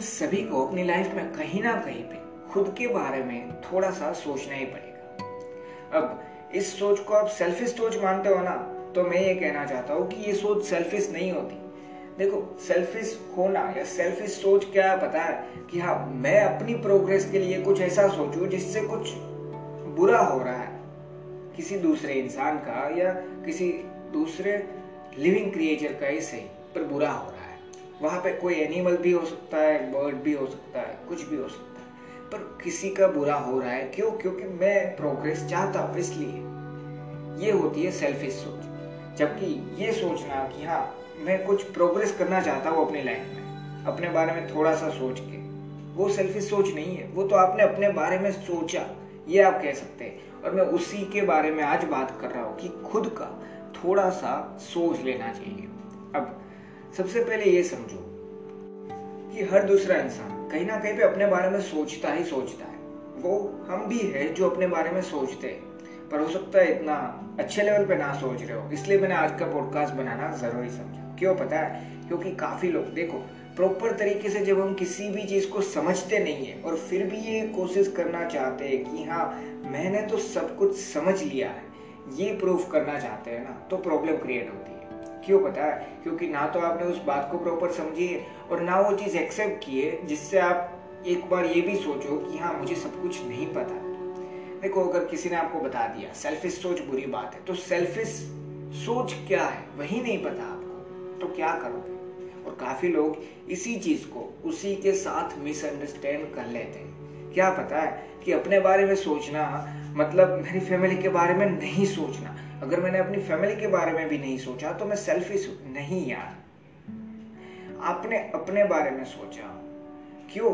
सभी को अपनी लाइफ में कहीं ना कहीं पे खुद के बारे में थोड़ा सा सोचना ही पड़ेगा। अब इस सोच को आप सेल्फिश सोच मानते हो ना तो मैं ये कहना चाहता हूँ कि ये सोच सेल्फिश नहीं होती। देखो सेल्फिश होना या सेल्फिश सोच क्या पता है कि हाँ मैं अपनी प्रोग्रेस के लिए कुछ ऐसा सोचूं जिससे कुछ बुरा हो रहा है। किसी दूसरे इंसान का या किसी दूसरे लिविंग क्रिएचर का ही सही, पर बुरा हो रहा है। वहाँ पे कोई एनिमल भी हो सकता है बर्ड भी हो सकता है, कुछ भी हो सकता है। पर किसी का बुरा हो रहा है, क्यों? क्योंकि मैं प्रोग्रेस चाहता हूँ, इसलिए। ये होती है सेल्फिश सोच। जबकि ये सोचना कि हाँ मैं कुछ प्रोग्रेस करना चाहता हूँ अपनी लाइफ में, अपने बारे में थोड़ा सा सोच के। वो सेल्फिश सोच नहीं है, वो तो आपने अपने बारे में सोचा, ये आप कह सकते हैं। और मैं उसी के बारे में आज बात कर रहा हूँ कि खुद का थोड़ा सा सोच लेना चाहिए। अब सबसे पहले ये समझो कि हर दूसरा इंसान कहीं ना कहीं पे अपने बारे में सोचता ही सोचता है। वो हम भी है जो अपने बारे में सोचते हैं। पर हो सकता है इतना अच्छे लेवल पे ना सोच रहे हो, इसलिए मैंने आज का पॉडकास्ट बनाना ज़रूरी समझा। क्यों पता है? क्योंकि काफ़ी लोग, देखो प्रॉपर तरीके से जब हम किसी भी चीज़ को समझते नहीं है और फिर भी ये कोशिश करना चाहते हैं कि हाँ मैंने तो सब कुछ समझ लिया है, ये प्रूफ करना चाहते हैं ना तो प्रॉब्लम क्रिएट होती है। क्यों पता है? क्योंकि ना तो आपने उस बात को प्रॉपर समझी है और ना वो चीज़ एक्सेप्ट की है, जिससे आप एक बार ये भी सोचो कि हाँ मुझे सब कुछ नहीं पता। देखो, अगर किसी ने आपको बता दिया सेल्फिश सोच बुरी बात है तो सेल्फिश सोच क्या है? वही नहीं पता आपको। तो क्या करोगे? और काफ़ी लोग इसी चीज़ को उसी के साथ मिसअंडरस्टैंड कर लेते हैं। क्या पता है कि अपने बारे में सोचना मतलब मेरी फैमिली के बारे में नहीं सोचना। अगर मैंने अपनी फैमिली के बारे में भी नहीं सोचा तो मैं सेल्फिश नहीं यार। आपने अपने बारे में सोचा। क्यों?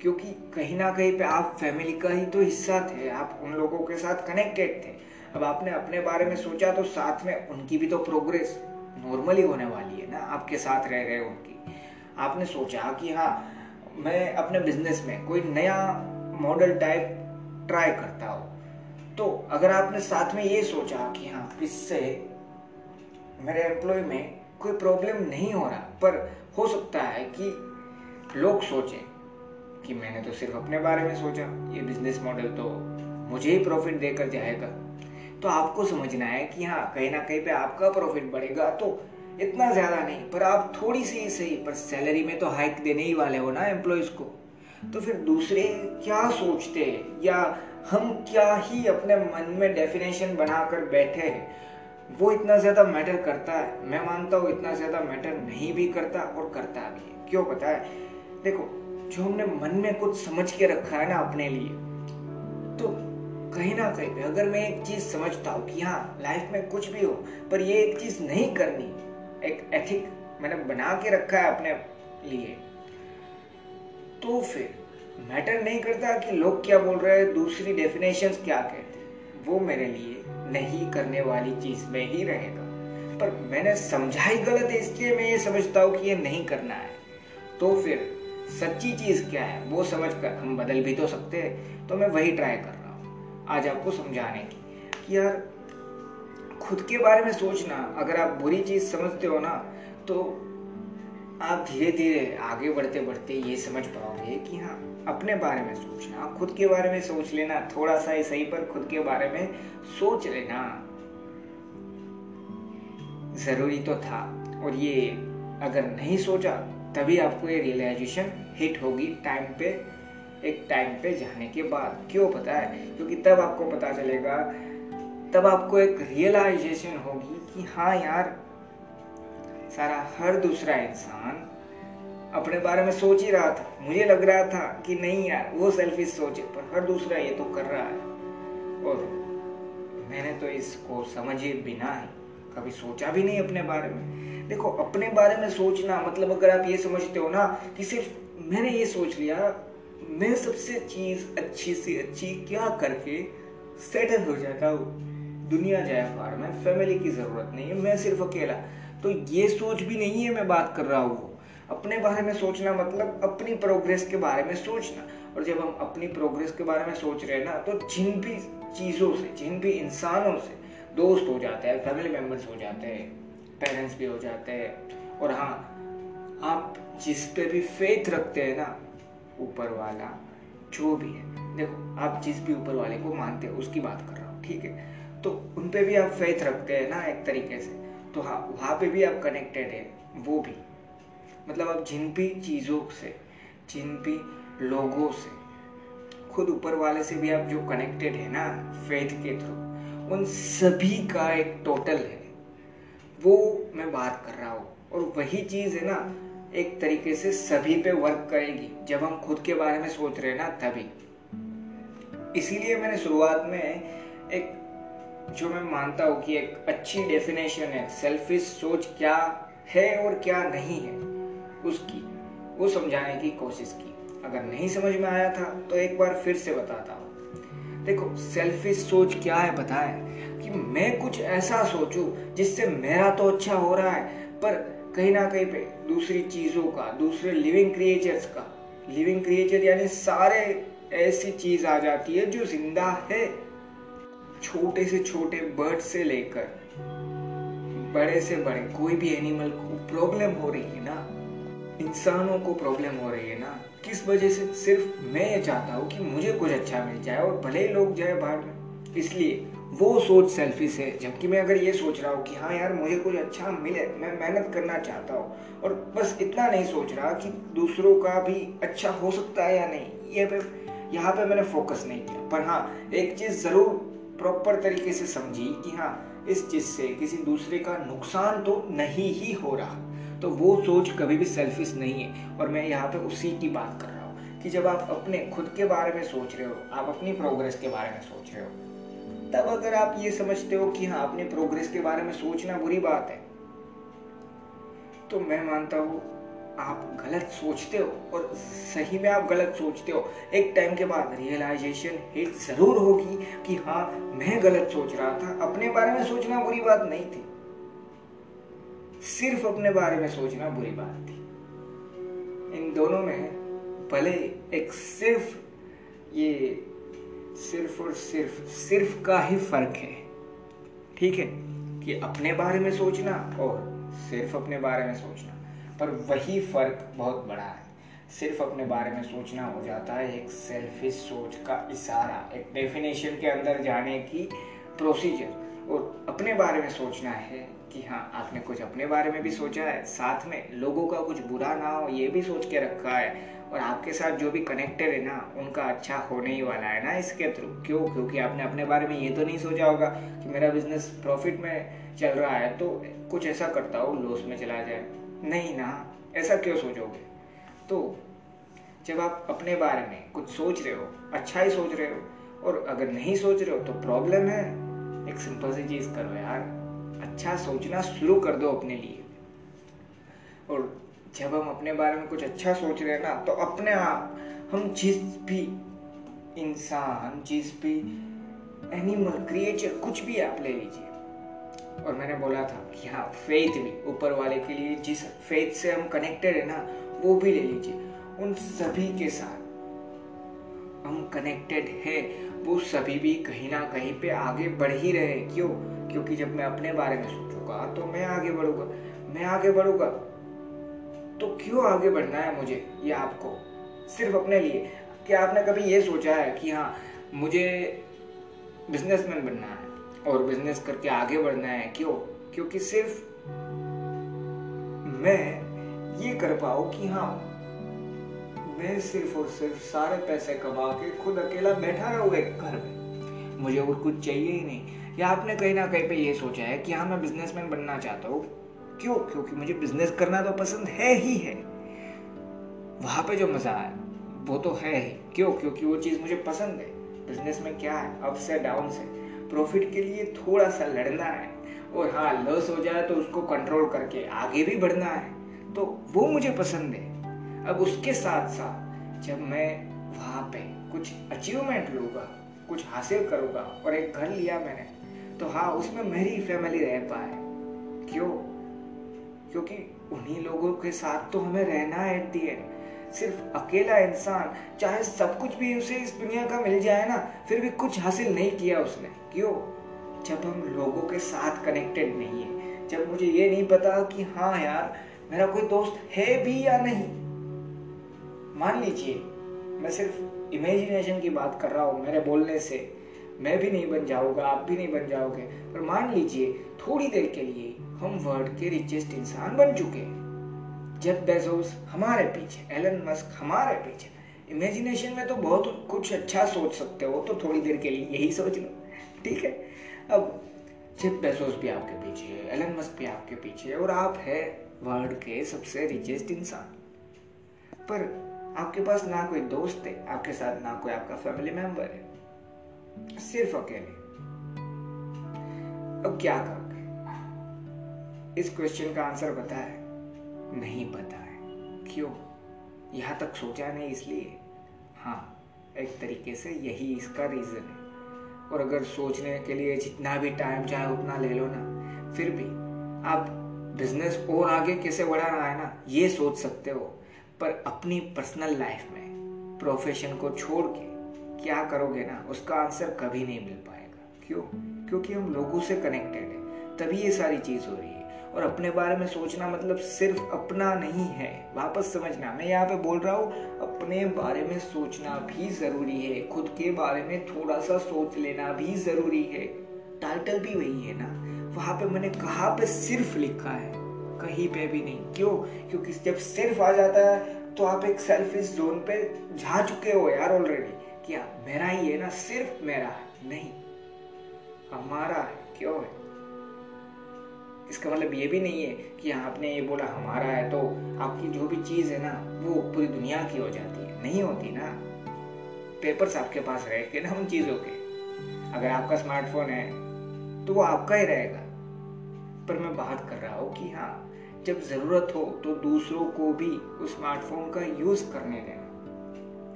क्योंकि कहीं ना कहीं पे आप फैमिली का ही तो हिस्सा थे। आप उन लोगों के साथ कनेक्टेड थे। अब आपने अपने बारे में सोचा तो साथ में उनकी भी तो प्रोग्रेस नॉर्मली होने वाली है ना, आपके साथ रह रहे उनकी। आपने सोचा कि हाँ मैं अपने बिज़नेस में कोई नया मॉडल टाइप ट्राई करता हूँ। तो अगर आपने साथ में ये सोचा कि हाँ इससे मेरे एम्प्लॉय में कोई प्रॉब्लम नहीं हो रहा, पर हो सकता है कि लोग सोचे कि मैंने तो सिर्फ़ अपने बारे में सोचा, ये बिज़नेस मॉडल तो मुझे ही प्रॉफिट देकर जाएगा। तो आपको समझना है कि हाँ कहीं ना कहीं पे आपका प्रॉफिट बढ़ेगा तो इतना ज़्यादा नहीं, पर आप थोड़ी सी सही, पर सैलरी में तो हाइक देने ही वाले हो ना एम्प्लॉयज़ को। तो फिर दूसरे क्या सोचते हैं? या हम क्या ही अपने मन में डेफिनेशन बनाकर बैठे हैं वो इतना ज़्यादा मैटर करता है। मैं मानता हूँ इतना ज़्यादा मैटर नहीं भी करता और करता भी है। क्यों पता है? देखो, जो हमने मन में कुछ समझ के रखा है ना अपने लिए तो कहीं ना कहीं पे अगर मैं एक चीज़ समझता हूँ कि हाँ लाइफ में कुछ भी हो, पर ये एक चीज़ नहीं करनी, एक एथिक मैंने बना के रखा है अपने लिए तो फिर मैटर नहीं करता कि लोग क्या बोल रहे हैं, दूसरी डेफिनेशन क्या कहते वो मेरे लिए नहीं करने वाली चीज़ में ही रहेगा। पर मैंने समझा ही गलत है, इसलिए मैं ये समझता हूँ कि ये नहीं करना है। तो फिर सच्ची चीज़ क्या है? वो समझ कर हम बदल भी तो सकते हैं। तो मैं वही ट्राई कर रहा हूँ। आज आपको समझाने की कि यार, खुद के बारे में सोचना, अगर आप बुरी चीज़ समझते हो ना तो आप धीरे धीरे आगे बढ़ते बढ़ते ये समझ पाओगे कि हाँ अपने बारे में सोचना खुद के बारे में सोच लेना। थोड़ा सा ही सही पर खुद के बारे में सोच लेना। ज़रूरी तो था। और ये अगर नहीं सोचा, तभी आपको ये रियलाइजेशन हिट होगी टाइम पे, एक टाइम पे जाने के बाद। क्यों पता है? क्योंकि तब आपको पता चलेगा, तब आपको एक रियलाइजेशन होगी कि हाँ यार, सारा हर दूसरा इंसान अपने बारे में सोच ही रहा था। मुझे लग रहा था कि नहीं यार, वो सेल्फिश सोचे, पर हर दूसरा ये तो कर रहा है। और मैंने तो इसको समझे बिना ही, कभी सोचा भी नहीं अपने बारे में। देखो, अपने बारे में सोचना मतलब अगर आप ये समझते हो ना कि सिर्फ़ मैंने ये सोच लिया, मैं सबसे चीज़ अच्छी से अच्छी क्या करके सेटल हो जाता हूँ। दुनिया जाए फार में फैमिली की ज़रूरत नहीं है, मैं सिर्फ़ अकेला। तो ये सोच भी नहीं है मैं बात कर रहा हूँ। अपने बारे में सोचना मतलब अपनी प्रोग्रेस के बारे में सोचना। और जब हम अपनी प्रोग्रेस के बारे में सोच रहे हैं ना तो जिन भी चीज़ों से, जिन भी इंसानों से दोस्त हो जाते हैं फैमिली मेंबर्स हो जाते हैं पेरेंट्स भी हो जाते हैं, और हाँ आप जिस पे भी फेथ रखते हैं ना, ऊपर वाला, जो भी है, देखो, आप जिस भी ऊपर वाले को मानते हो, उसकी बात कर रहा हूँ, ठीक है? तो उन पे भी आप फेथ रखते हैं ना, एक तरीके से। तो हाँ वहाँ पे भी आप कनेक्टेड है, वो भी। मतलब आप जिन भी चीज़ों से जिन भी लोगों से, खुद ऊपर वाले से भी आप जो कनेक्टेड है ना फेथ के थ्रू उन सभी का एक टोटल है। वो मैं बात कर रहा हूँ। और वही चीज़ है ना, एक तरीके से सभी पे वर्क करेगी। जब हम खुद के बारे में सोच रहे हैं ना, तभी। इसीलिए मैंने शुरुआत में एक, जो मैं मानता हूँ कि एक अच्छी डेफिनेशन है सेल्फिश सोच क्या है और क्या नहीं है। उसकी, वो समझाने की कोशिश की। अगर नहीं समझ में आया था तो एक बार फिर से बताता हूँ। देखो सेल्फिश सोच क्या है पता है कि मैं कुछ ऐसा सोचूं जिससे मेरा तो अच्छा हो रहा है, पर कहीं ना कहीं पे दूसरी चीज़ों का, दूसरे लिविंग क्रिएचर्स का। लिविंग क्रिएचर यानी सारे ऐसी चीज़ आ जाती है जो ज़िंदा है। छोटे से छोटे बर्ड से लेकर बड़े से बड़े, कोई भी एनिमल को प्रॉब्लम हो रही है ना इंसानों को प्रॉब्लम हो रही है ना, किस वजह से? सिर्फ़ मैं चाहता हूँ कि मुझे कुछ अच्छा मिल जाए और भले ही लोग जाए बाहर में। इसलिए वो सोच सेल्फिश है, जबकि मैं अगर ये सोच रहा हूँ कि हाँ यार, मुझे कुछ अच्छा मिले, मैं मेहनत करना चाहता हूँ और बस इतना नहीं सोच रहा कि दूसरों का भी अच्छा हो सकता है या नहीं, ये पे, यहाँ पे मैंने फोकस नहीं किया। पर हाँ एक चीज़ ज़रूर प्रॉपर तरीके से समझी कि हाँ इस चीज़ से किसी दूसरे का नुकसान तो नहीं ही हो रहा। तो वो सोच कभी भी सेल्फिश नहीं है। और मैं यहाँ पे उसी की बात कर रहा हूँ कि जब आप अपने खुद के बारे में सोच रहे हो, आप अपनी प्रोग्रेस के बारे में सोच रहे हो, तब अगर आप ये समझते हो कि हाँ अपने प्रोग्रेस के बारे में सोचना बुरी बात है तो मैं मानता हूँ आप गलत सोचते हो और सही में आप गलत सोचते हो। एक टाइम के बाद रियलाइजेशन हिट ज़रूर होगी कि हाँ मैं गलत सोच रहा था, अपने बारे में सोचना बुरी बात नहीं थी। सिर्फ़ अपने बारे में सोचना बुरी बात थी। इन दोनों में भले एक सिर्फ़, ये सिर्फ़ और सिर्फ़ सिर्फ़ का ही फ़र्क है। ठीक है? कि अपने बारे में सोचना और सिर्फ़ अपने बारे में सोचना। पर वही फ़र्क बहुत बड़ा है। सिर्फ़ अपने बारे में सोचना हो जाता है एक सेल्फिश सोच का इशारा, एक डेफिनेशन के अंदर जाने की प्रोसीजर और अपने बारे में सोचना है कि हाँ आपने कुछ अपने बारे में भी सोचा है, साथ में लोगों का कुछ बुरा ना हो, ये भी सोच के रखा है। और आपके साथ जो भी कनेक्टेड है ना, उनका अच्छा होने ही वाला है ना इसके थ्रू क्यों? क्योंकि आपने अपने बारे में ये तो नहीं सोचा होगा कि मेरा बिज़नेस प्रॉफिट में चल रहा है तो कुछ ऐसा करता हो लॉस में चला जाए। नहीं ना, ऐसा क्यों सोचोगे? तो जब आप अपने बारे में कुछ सोच रहे हो अच्छा ही सोच रहे हो, और अगर नहीं सोच रहे हो तो प्रॉब्लम है। एक सिंपल सी चीज़ करो यार। अच्छा सोचना शुरू कर दो अपने लिए। और जब हम अपने बारे में कुछ अच्छा सोच रहे हैं ना तो अपने आप, हम जिस भी इंसान, जिस भी एनिमल क्रिएचर कुछ भी आप ले लीजिए। और मैंने बोला था कि हाँ फेथ भी, ऊपर वाले के लिए जिस फेथ से हम कनेक्टेड है ना, वो भी ले लीजिए। उन सभी के साथ हम कनेक्टेड है। वो सभी भी कहीं ना कहीं पे आगे बढ़ ही रहे क्यों? क्योंकि जब मैं अपने बारे में सोचूँगा तो मैं आगे बढ़ूँगा। मैं आगे बढ़ूँगा। तो क्यों आगे बढ़ना है मुझे ये आपको? सिर्फ़ अपने लिए। क्या आपने कभी ये सोचा है कि हाँ मुझे बिजनेसमैन बनना है और बिज़नेस करके आगे बढ़ना है? क्यों? क्योंकि सिर्फ़ मैं ये कर पाऊ कि हाँ मैं सिर्फ़ और सिर्फ़ सारे पैसे कमा के खुद अकेला बैठा रहूँ एक घर में? मुझे और कुछ चाहिए ही नहीं। या आपने कहीं ना कहीं पे ये सोचा है कि हाँ मैं बिजनेसमैन बनना चाहता हूँ? क्यों? क्योंकि मुझे बिज़नेस करना तो पसंद है ही है। वहाँ पे जो मज़ा है, वो तो है ही। क्यों? क्योंकि वो चीज़ मुझे पसंद है। बिज़नेस में क्या है? अप्स है डाउन है। प्रॉफिट के लिए थोड़ा सा लड़ना है। और हाँ लॉस हो जाए तो उसको कंट्रोल करके आगे भी बढ़ना है। तो वो मुझे पसंद है। अब उसके साथ साथ जब मैं वहाँ पे कुछ अचीवमेंट लूँगा, कुछ हासिल करूँगा और एक घर लिया मैंने तो हाँ उसमें मेरी फैमिली रह पाए। क्यों? क्योंकि उन्हीं लोगों के साथ तो हमें रहना है एट दी एंड सिर्फ़ अकेला इंसान, चाहे सब कुछ भी उसे इस दुनिया का मिल जाए ना, फिर भी कुछ हासिल नहीं किया उसने। क्यों? जब हम लोगों के साथ कनेक्टेड नहीं है, जब मुझे ये नहीं पता कि हाँ यार, मेरा कोई दोस्त है भी या नहीं। मान लीजिए, मैं सिर्फ़ इमेजिनेशन की बात कर रहा हूँ, मेरे बोलने से। मैं भी नहीं बन जाऊँगा, आप भी नहीं बन जाओगे। पर मान लीजिए, थोड़ी देर के लिए हम वर्ल्ड के रिचेस्ट इंसान बन चुके जेफ बेजोस हमारे पीछे एलन मस्क हमारे पीछे। इमेजिनेशन में तो बहुत कुछ अच्छा सोच सकते हो तो थोड़ी देर के लिए यही सोच लो। ठीक है? अब जेफ बेजोस भी आपके पीछे है एलन मस्क भी आपके पीछे है, और आप है वर्ल्ड के सबसे रिचेस्ट इंसान। पर आपके पास ना कोई दोस्त है, आपके साथ ना कोई आपका फैमिली मेंबर है। सिर्फ़ अकेले। अब क्या करोगे? इस क्वेश्चन का आंसर पता है? नहीं पता है। क्यों? यहाँ तक सोचा नहीं इसलिए। हाँ एक तरीके से यही इसका रीजन है। और अगर सोचने के लिए जितना भी टाइम चाहे उतना ले लो ना, फिर भी आप बिज़नेस और आगे कैसे बढ़ाना है ना, ये सोच सकते हो। पर अपनी पर्सनल लाइफ में प्रोफेशन को छोड़ के क्या करोगे ना, उसका आंसर कभी नहीं मिल पाएगा। क्यों? क्योंकि हम लोगों से कनेक्टेड है, तभी ये सारी चीज़ हो रही है। और अपने बारे में सोचना मतलब सिर्फ़ अपना नहीं है, वापस समझना। मैं यहाँ पे बोल रहा हूँ, अपने बारे में सोचना भी ज़रूरी है, खुद के बारे में थोड़ा सा सोच लेना भी ज़रूरी है। टाइटल भी वही है ना, वहाँ पे मैंने कहा पे सिर्फ़ लिखा है? कहीं पे भी नहीं। क्यों? क्योंकि जब सिर्फ़ आ जाता है तो आप एक सेल्फिश जोन पे जा चुके हो यार ऑलरेडी क्या मेरा ही है ना, सिर्फ़ मेरा नहीं। हमारा है, क्यों है? इसका मतलब ये भी नहीं है कि आपने ये बोला हमारा है तो आपकी जो भी चीज़ है ना, वो पूरी दुनिया की हो जाती है। नहीं होती ना। पेपर्स आपके पास रहे ना उन चीज़ों के। अगर आपका स्मार्टफ़ोन है तो वो आपका ही रहेगा। पर मैं बात कर रहा हूँ कि हाँ जब ज़रूरत हो तो दूसरों को भी उस स्मार्टफ़ोन का यूज़ करने देना।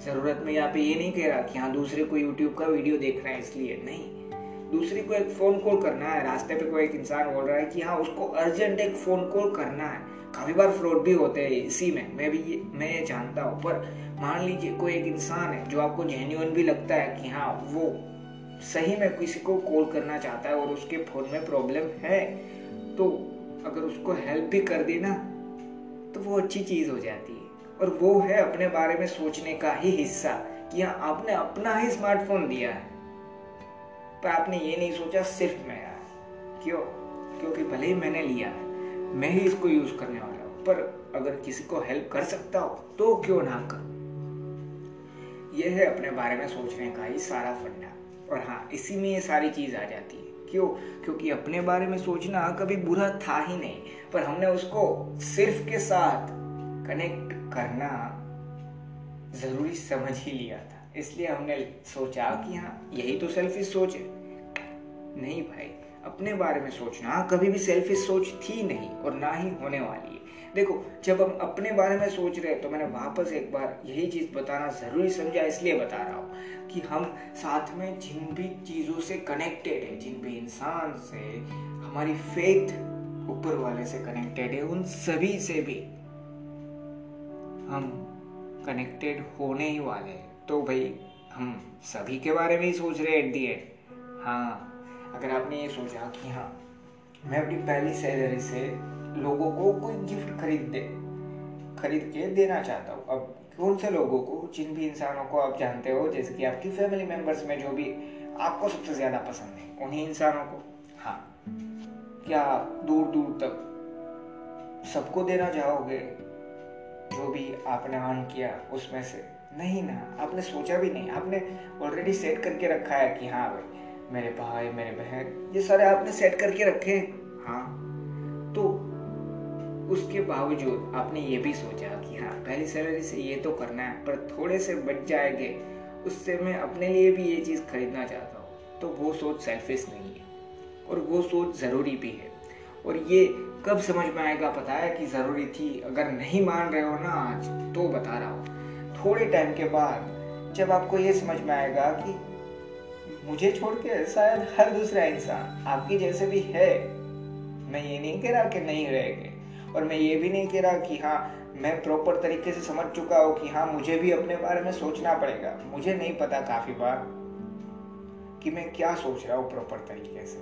ज़रूरत में यहाँ पे ये नहीं कह रहा कि हाँ दूसरे को यूट्यूब का वीडियो देखना है इसलिए। नहीं। दूसरे को एक फ़ोन कॉल करना है। रास्ते पे कोई एक इंसान बोल रहा है कि हाँ उसको अर्जेंट एक फ़ोन कॉल करना है। काफ़ी बार फ्रॉड भी होते हैं इसी में। मैं भी ये, मैं ये जानता हूँ। पर मान लीजिए कोई एक इंसान है जो आपको जेन्यून भी लगता है कि हाँ वो सही में किसी को कॉल करना चाहता है और उसके फ़ोन में प्रॉब्लम है तो अगर उसको हेल्प भी कर दी ना तो वो अच्छी चीज़ हो जाती है। और वो है अपने बारे में सोचने का ही हिस्सा कि हाँ आपने अपना ही स्मार्टफ़ोन दिया है। पर आपने ये नहीं सोचा सिर्फ़ मैं क्यों? क्योंकि भले ही मैंने लिया है, मैं ही इसको यूज़ करने वाला हूँ। पर अगर किसी को हेल्प कर सकता हो तो क्यों ना कर? यह है अपने बारे में सोचने का ही सारा फंडा। और हाँ इसी में ये सारी चीज़ आ जाती है। क्यों क्योंकि अपने बारे में सोचना कभी बुरा था ही नहीं, पर हमने उसको सिर्फ़ के साथ कनेक्ट करना ज़रूरी समझ ही लिया था। इसलिए हमने सोचा कि हाँ यही तो सेल्फिश सोच है। नहीं भाई, अपने बारे में सोचना, कभी भी सेल्फिश सोच थी नहीं और ना ही होने वाली है। देखो, जब हम अपने बारे में सोच रहे हैं तो मैंने वापस एक बार यही चीज़ बताना ज़रूरी समझा, इसलिए बता रहा हूँ कि हम साथ में जिन भी चीज़ों से कनेक्टेड है, जिन भी इंसान से, हमारी फेथ ऊपर वाले से कनेक्टेड है, उन सभी से भी हम कनेक्टेड होने ही वाले हैं। तो भाई, हम सभी के बारे में ही सोच रहे एट दी एंड हाँ अगर आपने ये सोचा कि हाँ मैं अपनी पहली सैलरी से लोगों को कोई गिफ्ट खरीद दे, खरीद के देना चाहता हूँ। अब कौन से लोगों को, जिन भी इंसानों को आप जानते हो, जैसे कि आपकी फैमिली मेंबर्स में जो भी आपको सबसे ज़्यादा पसंद है, उन्हीं इंसानों को? हाँ। क्या दूर दूर तक सबको देना चाहोगे? जो भी आपने ऑन किया उसमें से? नहीं ना, आपने सोचा भी नहीं। आपने ऑलरेडी सेट करके रखा है कि हाँ भाई, मेरे भाई, मेरे बहन, ये सारे आपने सेट करके रखे हैं। हाँ। उसके बावजूद आपने ये भी सोचा कि हाँ पहली सैलरी से ये तो करना है, पर थोड़े से बच जाएँगे, उससे मैं अपने लिए भी ये चीज़ खरीदना चाहता हूँ। तो वो सोच सेल्फिश नहीं है और वो सोच ज़रूरी भी है। और ये कब समझ में आएगा पता है कि ज़रूरी थी? अगर नहीं मान रहे हो ना आज तो बता रहा हूँ। थोड़े टाइम के बाद जब आपको ये समझ में आएगा कि मुझे छोड़ के शायद हर दूसरा इंसान आपकी जैसे भी है, मैं ये नहीं कह रहा कि नहीं रहेंगे। और मैं ये भी नहीं कह रहा कि हाँ मैं प्रॉपर तरीके से समझ चुका हूँ कि हाँ मुझे भी अपने बारे में सोचना पड़ेगा। मुझे नहीं पता काफ़ी बार कि मैं क्या सोच रहा हूँ प्रॉपर तरीके से।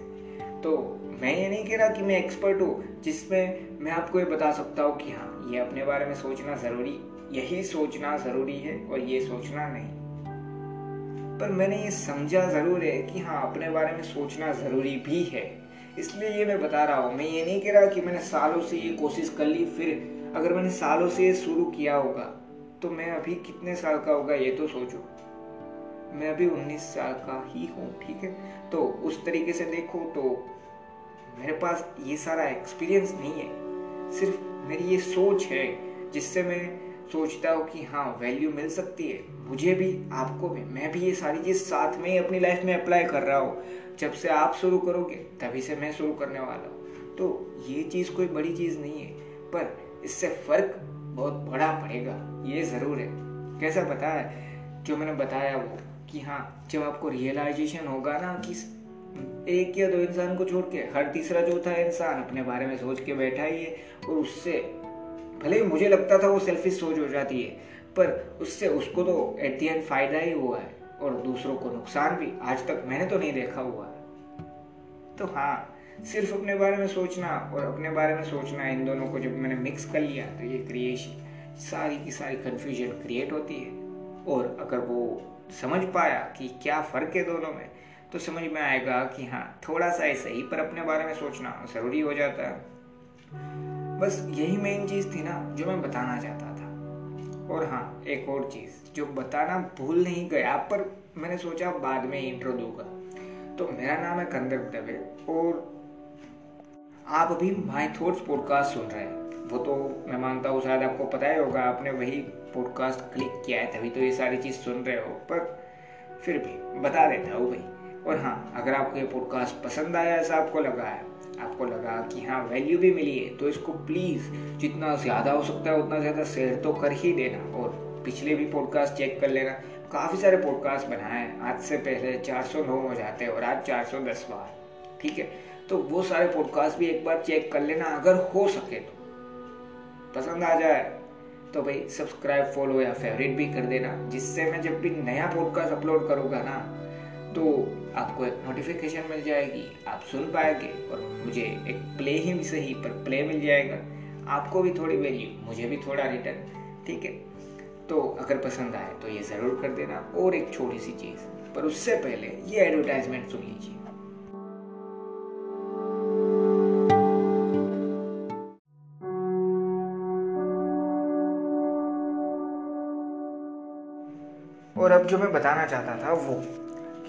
तो मैं ये नहीं कह रहा कि मैं एक्सपर्ट हूँ, जिसमें मैं आपको ये बता सकता हूँ कि हाँ ये अपने बारे में सोचना ज़रूरी, यही सोचना ज़रूरी है और ये सोचना नहीं। पर मैंने ये समझा ज़रूर है कि हाँ अपने बारे में सोचना ज़रूरी भी है। इसलिए ये मैं बता रहा हूँ। मैं ये नहीं कह रहा कि मैंने सालों से ये कोशिश कर ली, फिर अगर मैंने सालों से ये शुरू किया होगा तो मैं अभी कितने साल का होगा ये तो सोचो। मैं अभी 19 साल का ही हूँ, ठीक है? तो उस तरीके से देखो तो मेरे पास ये सारा एक्सपीरियंस नहीं है। सिर्फ़ मेरी ये सोच है, जिससे मैं सोचता हूँ कि हाँ वैल्यू मिल सकती है। मुझे भी, आपको भी। मैं भी ये सारी चीज़ साथ में ही अपनी लाइफ में अप्लाई कर रहा हूँ। जब से आप शुरू करोगे, तभी से मैं शुरू करने वाला हूँ। तो ये चीज़ कोई बड़ी चीज़ नहीं है, पर इससे फ़र्क बहुत बड़ा पड़ेगा। ये ज़रूर है। कैसा पता है? जो मैंने बताया वो, कि हाँ जब आपको रियलाइजेशन होगा ना, कि एक या दो इंसान को छोड़ के, हर तीसरा चौथा इंसान अपने बारे में सोच के बैठा ही है, और उससे भले ही मुझे लगता था वो सेल्फिश सोच हो जाती है, पर उससे उसको तो एट दी एंड फ़ायदा ही हुआ है और दूसरों को नुकसान भी आज तक मैंने तो नहीं देखा हुआ है। तो हाँ सिर्फ़ अपने बारे में सोचना और अपने बारे में सोचना, इन दोनों को जब मैंने मिक्स कर लिया तो ये क्रिएशन सारी की सारी कन्फ्यूज़न क्रिएट होती है। और अगर वो समझ पाया कि क्या फ़र्क है दोनों में तो समझ में आएगा कि हाँ थोड़ा सा ऐसे ही पर अपने बारे में सोचना ज़रूरी हो जाता है। बस यही मेन चीज़ थी ना, जो मैं बताना चाहता था। और हाँ एक और चीज़, जो बताना भूल नहीं गया पर मैंने सोचा बाद में इंट्रो दूँगा। तो मेरा नाम है कंदर दवे, और आप अभी माई थॉट्स पॉडकास्ट सुन रहे हैं। वो तो मैं मानता हूँ, शायद आपको पता ही होगा, आपने वही पॉडकास्ट क्लिक किया है, तभी तो ये सारी चीज़ सुन रहे हो, पर फिर भी बता देता हूँ भाई। और हाँ अगर आपको ये पॉडकास्ट पसंद आया, ऐसा आपको लगा है आपको लगा कि हाँ वैल्यू भी मिली है तो इसको प्लीज़ जितना ज़्यादा हो सकता है, उतना ज़्यादा शेयर तो कर ही देना और पिछले भी पॉडकास्ट चेक कर लेना। काफ़ी सारे पॉडकास्ट बनाए हैं। आज से पहले 409 हो जाते हैं और आज 410 बार। ठीक है? तो वो सारे पॉडकास्ट भी एक बार चेक कर लेना, अगर हो सके तो। पसंद आ जाए तो भाई सब्सक्राइब फॉलो या फेवरेट भी कर देना, जिससे मैं जब भी नया पॉडकास्ट अपलोड करूँगा ना तो आपको एक नोटिफिकेशन मिल जाएगी, आप सुन पाएँगे और मुझे एक प्ले ही सही पर प्ले मिल जाएगा। आपको भी थोड़ी वैल्यू मुझे भी थोड़ा रिटर्न ठीक है? तो अगर पसंद आए तो ये ज़रूर कर देना। और एक छोटी सी चीज़, पर उससे पहले ये एडवर्टाइजमेंट सुन लीजिए। और अब जो मैं बताना चाहता था वो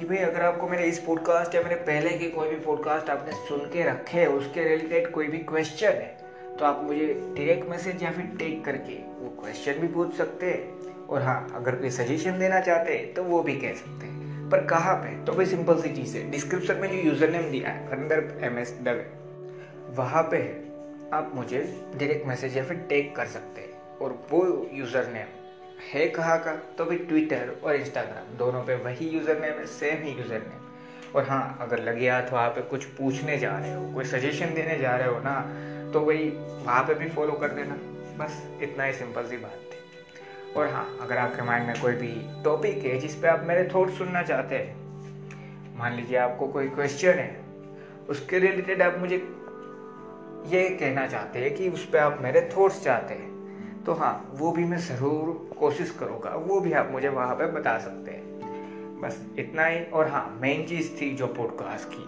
कि भाई, अगर आपको मेरे इस पॉडकास्ट या मेरे पहले के कोई भी पॉडकास्ट आपने सुन के रखे है, उसके रिलेटेड कोई भी क्वेश्चन है तो आप मुझे डायरेक्ट मैसेज या फिर टेक करके वो क्वेश्चन भी पूछ सकते हैं। और हाँ अगर कोई सजेशन देना चाहते हैं तो वो भी कह सकते हैं। पर कहाँ पे? तो भाई सिंपल सी चीज़ है। डिस्क्रिप्शन में जो यूज़र नेम दिया है अंदर एम एस दवे वहाँ पे आप मुझे डायरेक्ट मैसेज या फिर टेक कर सकते हैं। और वो यूज़र नेम है कहाँ का? तो भाई ट्विटर और इंस्टाग्राम दोनों पे वही यूज़र नेम है सेम ही यूज़र नेम और हाँ अगर लगे तो वहाँ पे कुछ पूछने जा रहे हो, कोई सजेशन देने जा रहे हो ना तो वही वहाँ पे भी फॉलो कर देना. बस इतना ही सिंपल सी बात थी. और हाँ अगर आपके माइंड में कोई भी टॉपिक है, जिस पे आप मेरे थॉट सुनना चाहते हैं, मान लीजिए आपको कोई क्वेश्चन है, उसके रिलेटेड आप मुझे ये कहना चाहते हैं कि उस पर आप मेरे थॉट्स चाहते हैं. तो हाँ वो भी मैं ज़रूर कोशिश करूँगा। वो भी आप मुझे वहाँ पर बता सकते हैं। बस इतना ही, और हाँ मेन चीज़ थी जो पॉडकास्ट की।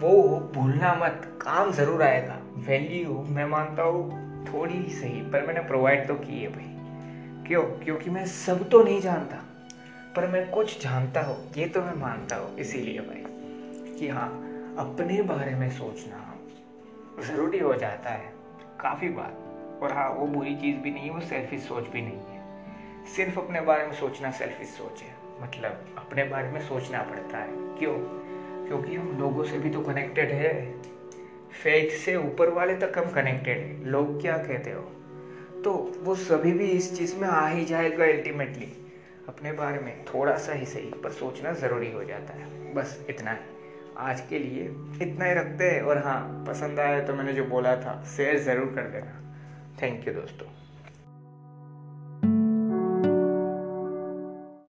वो भूलना मत, काम ज़रूर आएगा। वैल्यू मैं मानता हूँ थोड़ी सही, पर मैंने प्रोवाइड तो की है भाई। क्यों? क्योंकि मैं सब तो नहीं जानता, पर मैं कुछ जानता हूँ। ये तो मैं मानता हूँ, इसीलिए भाई, कि हाँ अपने बारे में सोचना ज़रूरी हो जाता है। काफ़ी बात। और हाँ वो बुरी चीज़ भी नहीं है, वो सेल्फिश सोच भी नहीं है। सिर्फ़ अपने बारे में सोचना सेल्फिश सोच है। मतलब अपने बारे में सोचना पड़ता है। क्यों? क्योंकि हम लोगों से भी तो कनेक्टेड है। फेथ से ऊपर वाले तक हम कनेक्टेड है। लोग क्या कहते हो? तो वो सभी भी इस चीज़ में आ ही जाएगा अल्टीमेटली अपने बारे में थोड़ा सा ही सही, पर सोचना ज़रूरी हो जाता है। बस इतना ही। आज के लिए इतना ही रखते हैं। और हाँ पसंद आया तो मैंने जो बोला था शेयर ज़रूर कर देना। थैंक यू दोस्तों।